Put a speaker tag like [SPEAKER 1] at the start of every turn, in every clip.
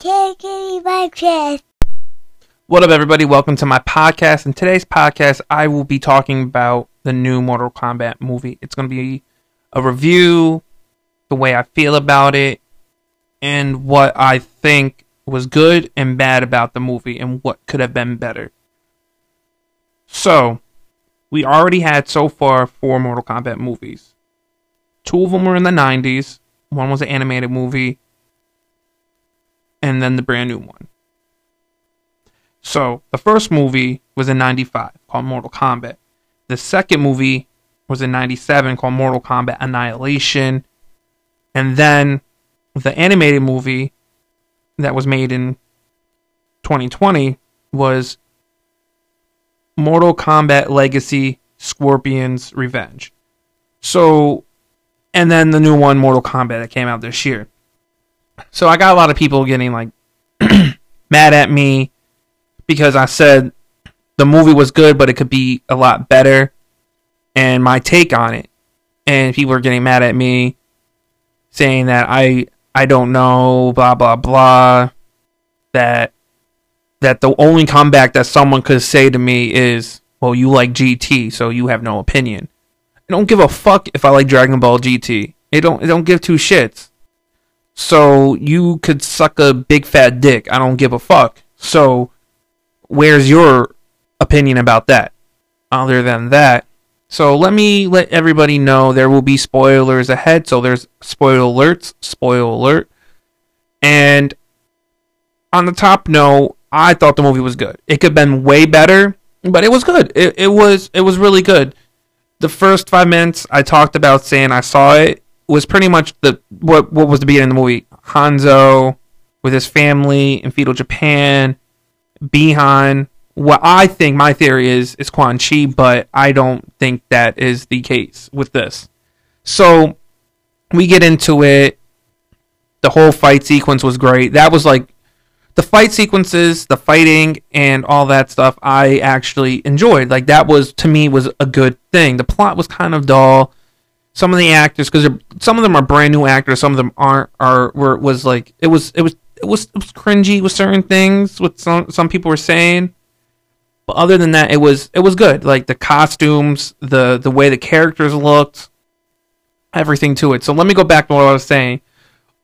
[SPEAKER 1] Chest.
[SPEAKER 2] What up, everybody? Welcome to my podcast. In today's podcast, I will be talking about the new Mortal Kombat movie. It's going to be a review, the way I feel about it, and what I think was good and bad about the movie and what could have been better. So, we already had so far four Mortal Kombat movies. Two of them were in the 90s, one was an animated movie, and then the brand new one. So, the first movie was in 95 called Mortal Kombat. The second movie was in 97 called Mortal Kombat Annihilation. And then the animated movie that was made in 2020 was Mortal Kombat Legacy Scorpion's Revenge. So, and then the new one, Mortal Kombat, that came out this year. So I got a lot of people getting like mad at me because I said the movie was good, but it could be a lot better, and my take on it. And people are getting mad at me, saying that I I don't know, blah blah blah. That that the only comeback that someone could say to me is, "Well, you like GT, so you have no opinion." I don't give a fuck if I like Dragon Ball GT. It don't it don't give two shits. So you could suck a big fat dick. I don't give a fuck. So where's your opinion about that? Other than that, so let me let everybody know there will be spoilers ahead. So there's spoiler alerts, spoiler alert. And on the top note, I thought the movie was good. It could have been way better, but it was good. It, it was it was really good. The first five minutes I talked about saying I saw it was pretty much the what what was the beginning of the movie. Hanzo with his family in feudal Japan, Bi-Han. What I think my theory is is Quan Chi, but I don't think that is the case with this. So we get into it. The whole fight sequence was great. That was like the fight sequences, the fighting, and all that stuff. I actually enjoyed. Like that was to me was a good thing. The plot was kind of dull. Some of the actors, because some of them are brand new actors, some of them aren't. Are were was like it was it was it was it was cringy with certain things. What some some people were saying. But other than that, it was it was good. Like the costumes, the the way the characters looked, everything to it. So let me go back to what I was saying.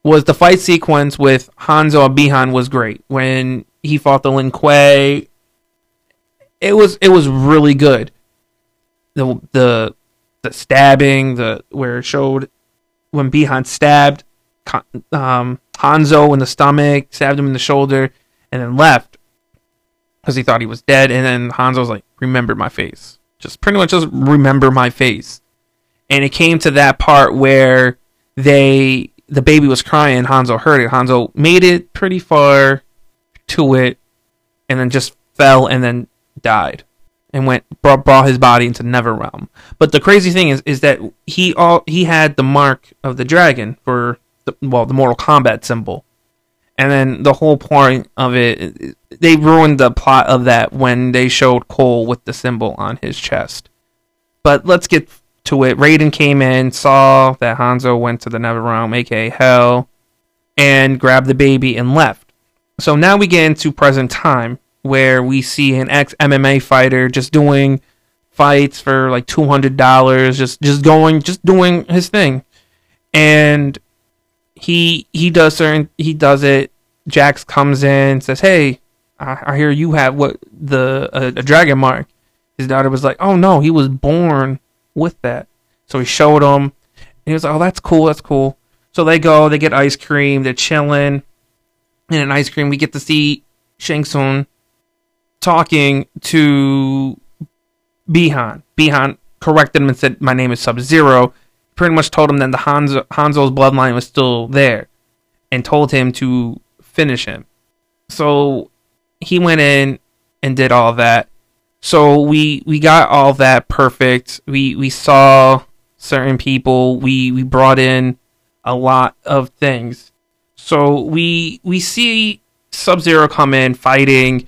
[SPEAKER 2] Was the fight sequence with Hanzo and Bi-Han was great when he fought the Lin Kuei. It was it was really good. The the the stabbing, the where it showed when Bi-Han stabbed um, Hanzo in the stomach, stabbed him in the shoulder, and then left because he thought he was dead. And then Hanzo was like, "Remember my face." Just pretty much just remember my face. And it came to that part where they the baby was crying. Hanzo heard it. Hanzo made it pretty far to it, and then just fell and then died, and went brought, brought his body into Netherrealm. But the crazy thing is, is that he all he had the mark of the dragon for the well the Mortal Kombat symbol, and then the whole point of it, they ruined the plot of that when they showed Cole with the symbol on his chest. But let's get to it. Raiden came in, saw that Hanzo went to the Netherrealm, aka Hell, and grabbed the baby and left. So now we get into present time, where we see an ex MMA fighter just doing fights for like two hundred dollars, just just going, just doing his thing, and he he does certain he does it. Jax comes in, says, "Hey, I, I hear you have what the a, a dragon mark." His daughter was like, "Oh no, he was born with that." So he showed him, and he was like, "Oh, that's cool, that's cool." So they go, they get ice cream, they're chilling, and an ice cream. We get to see Shang Tsung talking to Bi-Han. Bi-Han corrected him and said, "My name is Sub Zero." Pretty much told him that the Hanzo, Hanzo's bloodline was still there, and told him to finish him. So he went in and did all that. So we we got all that perfect. We we saw certain people. We we brought in a lot of things. So we we see Sub Zero come in fighting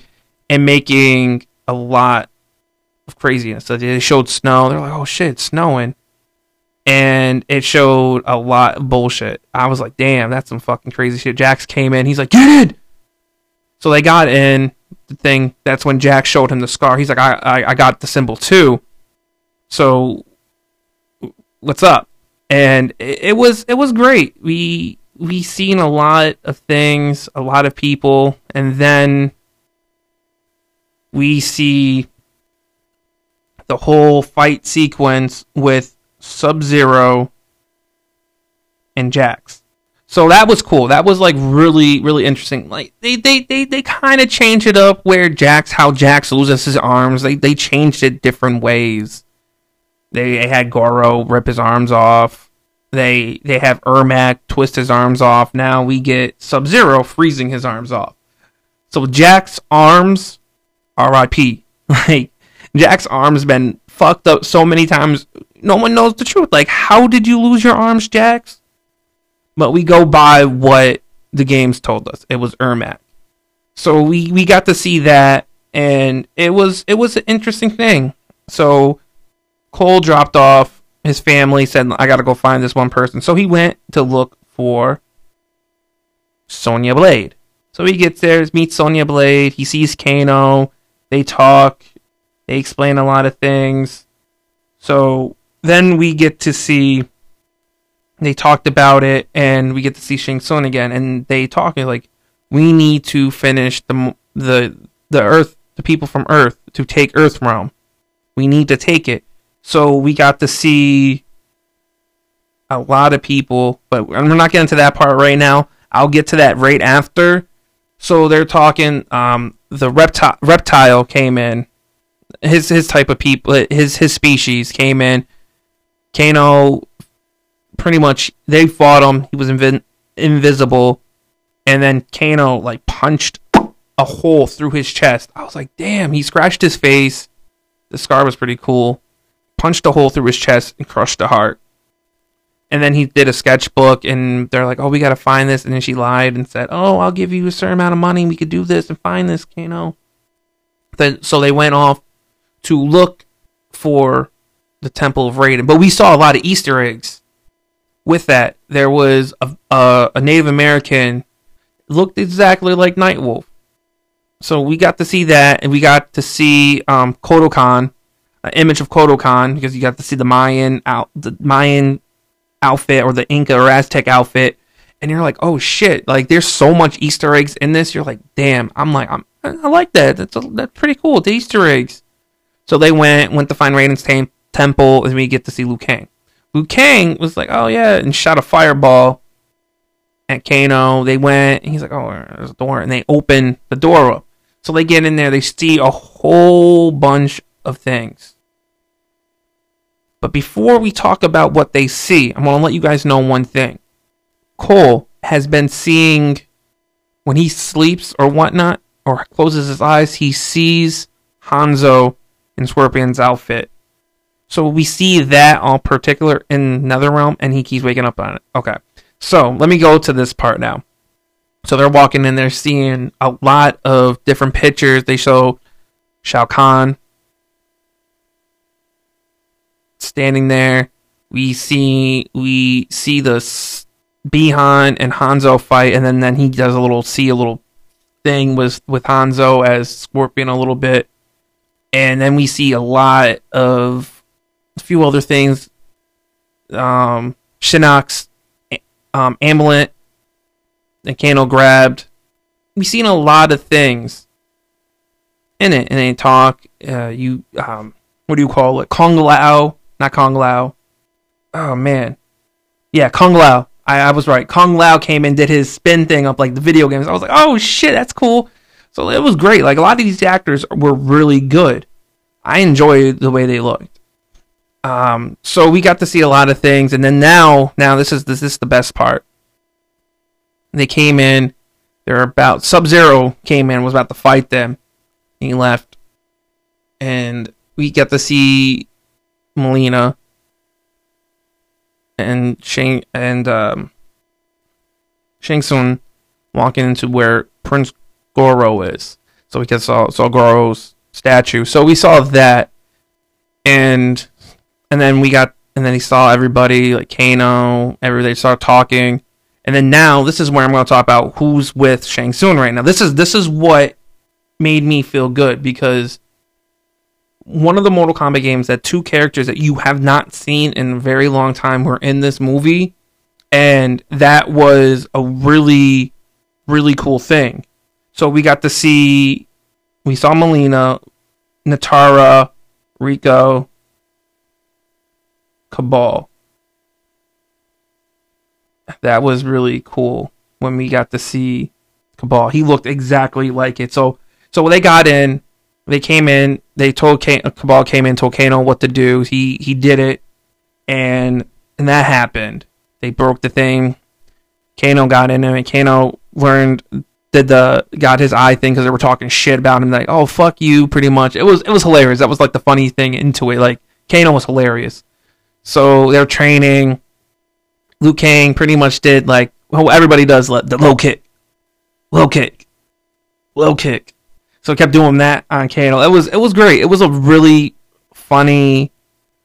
[SPEAKER 2] and making a lot of craziness. So they showed snow. They're like, "Oh shit, it's snowing," and it showed a lot of bullshit. I was like, "Damn, that's some fucking crazy shit." Jax came in. He's like, "Get in, So they got in the thing. That's when Jax showed him the scar. He's like, I, I, I got the symbol too. So what's up? And it, it was it was great. We we seen a lot of things, a lot of people, and then we see the whole fight sequence with Sub Zero and Jax. So that was cool. That was like really, really interesting. Like they they they, they kind of changed it up where Jax how Jax loses his arms. They they changed it different ways. They, had Goro rip his arms off. They they have Ermac twist his arms off. Now we get Sub Zero freezing his arms off. So Jax's arms, R.I.P. Like Jax's arms been fucked up so many times. No one knows the truth. Like, how did you lose your arms, Jax? But we go by what the games told us. It was Ermac. So we we got to see that, and it was it was an interesting thing. So Cole dropped off his family, said, I gotta go find this one person. So he went to look for Sonya Blade. So he gets there, meets Sonya Blade, he sees Kano, they talk, they explain a lot of things. So then we get to see they talked about it and we get to see Shang Tsung again and they talk like we need to finish the the the earth the people from earth to take earth realm we need to take it so we got to see a lot of people, but we're not getting to that part right now. I'll get to that right after. So they're talking. Um, the reptile reptile came in. His his type of people, his his species came in. Kano, pretty much they fought him. He was invi- invisible, and then Kano like punched a hole through his chest. I was like, damn, he scratched his face. The scar was pretty cool punched a hole through his chest and crushed the heart. And then he did a sketchbook, and they're like, "Oh, we got to find this." And then she lied and said, "Oh, I'll give you a certain amount of money. We could do this and find this, Kano." Then, so they went off to look for the Temple of Raiden. But we saw a lot of Easter eggs. With that, there was a, a, a Native American looked exactly like Nightwolf. So we got to see that, and we got to see um, Kotal Kahn an image of Kotal Kahn because you got to see the Mayan out the Mayan outfit or the Inca or Aztec outfit, and you're like, oh shit! Like there's so much Easter eggs in this. You're like, damn! I'm like, I'm I like that. That's a, that's pretty cool. The Easter eggs. So they went went to find Raiden's tam- temple, and we get to see Liu Kang. Liu Kang was like, oh yeah, and shot a fireball at Kano. They went, and he's like, oh, there's a door, and they open the door up. So they get in there, they see a whole bunch of things. But before we talk about what they see, I want to let you guys know one thing. Cole has been seeing, when he sleeps or whatnot, or closes his eyes, he sees Hanzo in Scorpion's outfit. So we see that all particular in Netherrealm, and he keeps waking up on it. Okay. So let me go to this part now. So they're walking in, they're seeing a lot of different pictures. They show Shao Kahn, standing there. We see we see the Bi-Han and Hanzo fight, and then then he does a little see a little thing with with Hanzo as Scorpion a little bit, and then we see a lot of a few other things. Um, Shinnok's um, amulet and Kano grabbed. We've seen a lot of things in it, and they talk. Uh, you um, what do you call it? Kung Lao not Kong Lao. Oh man, yeah, Kong Lao. I, I was right. Kong Lao came and did his spin thing up like the video games. I was like, oh shit, that's cool. So it was great. Like a lot of these actors were really good. I enjoyed the way they looked. Um, so we got to see a lot of things, and then now, now this is this, this is the best part. They came in. They're about Sub Zero came in was about to fight them. He left, and we got to see Mileena and Shang and um, Shang Tsung walking into where Prince Goro is. So we can saw saw Goro's statue. So we saw that, and and then we got and then he saw everybody like Kano. Everybody started talking, And then now this is where I'm going to talk about who's with Shang Tsung right now. This is this is what made me feel good because one of the Mortal Kombat games that two characters that you have not seen in a very long time were in this movie and that was a really really cool thing. So we got to see we saw Mileena, Nitara, Reiko, Kabal. That was really cool when we got to see Kabal. He looked exactly like it. So so they got in, they came in, they told Kano, Kabal came in, told Kano what to do. He he did it, and and that happened. They broke the thing. Kano got in and Kano learned did the got his eye thing because they were talking shit about him. Like, oh fuck you, pretty much. It was it was hilarious. That was like the funny thing into it. Like Kano was hilarious. So they're training. Liu Kang pretty much did like well everybody does the low kick, low kick, low kick. So I kept doing that on Kano. It was it was great. It was a really funny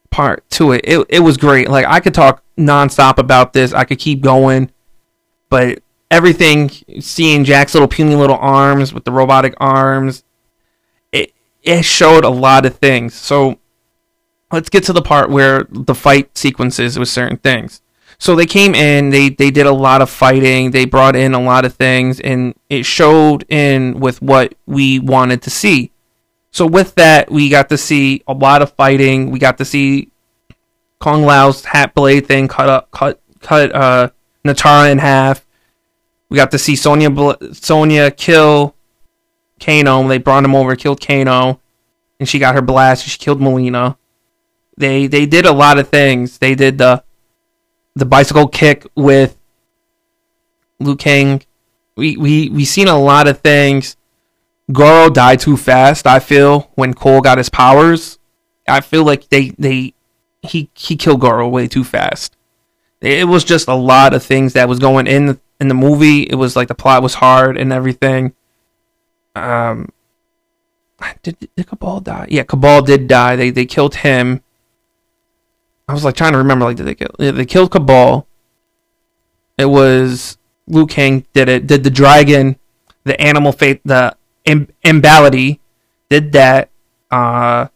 [SPEAKER 2] part to it. It it was great. Like I could talk nonstop about this. I could keep going, but everything seeing Jax's little puny little arms with the robotic arms, it it showed a lot of things. So let's get to the part where the fight sequences with certain things. So they came in, they they did a lot of fighting, they brought in a lot of things, and it showed in with what we wanted to see. So with that, we got to see a lot of fighting. We got to see Kong Lao's hat blade thing cut up, cut cut uh, Nitara in half. We got to see Sonya Sonya kill Kano. They brought him over, killed Kano, and she got her blast. She killed Mileena. They they did a lot of things. They did the the bicycle kick with Liu Kang. We we we seen a lot of things. Goro died too fast. I feel when Cole got his powers. I feel like they they he he killed Goro way too fast. It was just a lot of things that was going in in the movie. It was like the plot was hard and everything. Um, did, did Kabal die? Yeah, Kabal did die. They they killed him. I was like trying to remember. Like, did they kill? Yeah, they killed Kabal. It was Liu Kang did it. Did the dragon, the animal fate, the Im- Imbality, did that. Uh,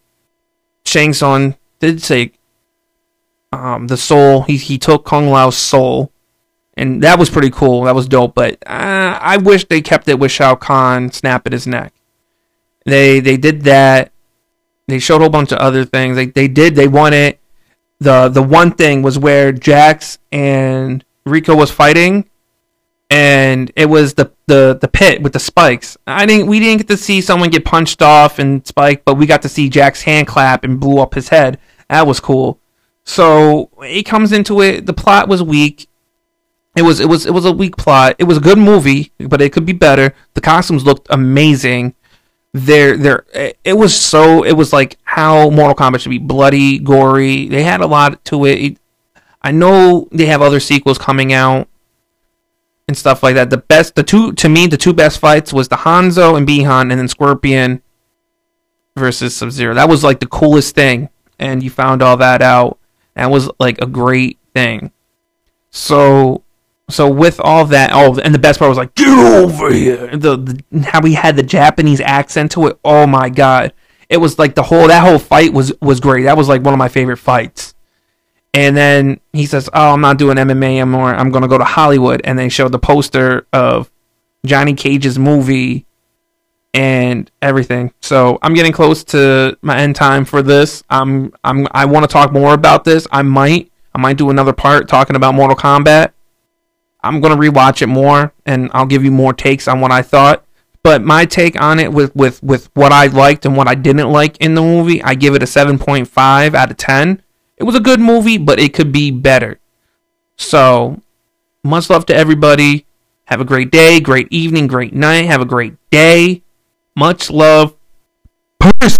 [SPEAKER 2] Shang Tsung did say um, the soul. He he took Kong Lao's soul, and that was pretty cool. That was dope. But uh, I wish they kept it with Shao Kahn snapping his neck. They they did that. They showed a whole bunch of other things. They they did. They won it. The the one thing was where Jax and Reiko was fighting, and it was the the the pit with the spikes. I didn't we didn't get to see someone get punched off and spiked, but we got to see Jax's hand clap and blew up his head. That was cool. So it comes into it. The plot was weak. It was it was it was a weak plot. It was a good movie, but it could be better. The costumes looked amazing. There there it was so it was like how Mortal Kombat should be bloody, gory. They had a lot to it. I know they have other sequels coming out and stuff like that. The best the two to me the two best fights was the Hanzo and Bi-Han and then Scorpion versus Sub-Zero. That was like the coolest thing and you found all that out that was like a great thing. So so with all that, oh, and the best part was like, get over here. The, the how we had the Japanese accent to it. Oh my god, it was like the whole that whole fight was was great. That was like one of my favorite fights. And then he says, "Oh, I'm not doing MMA anymore. I'm gonna go to Hollywood." And they showed the poster of Johnny Cage's movie and everything. So I'm getting close to my end time for this. I'm I'm I want to talk more about this. I might I might do another part talking about Mortal Kombat. I'm gonna rewatch it more and I'll give you more takes on what I thought. But my take on it with with with what I liked and what I didn't like in the movie, I give it a 7.5 out of 10. It was a good movie, but it could be better. So, much love to everybody. Have a great day, great evening, great night. Have a great day. Much love. Peace.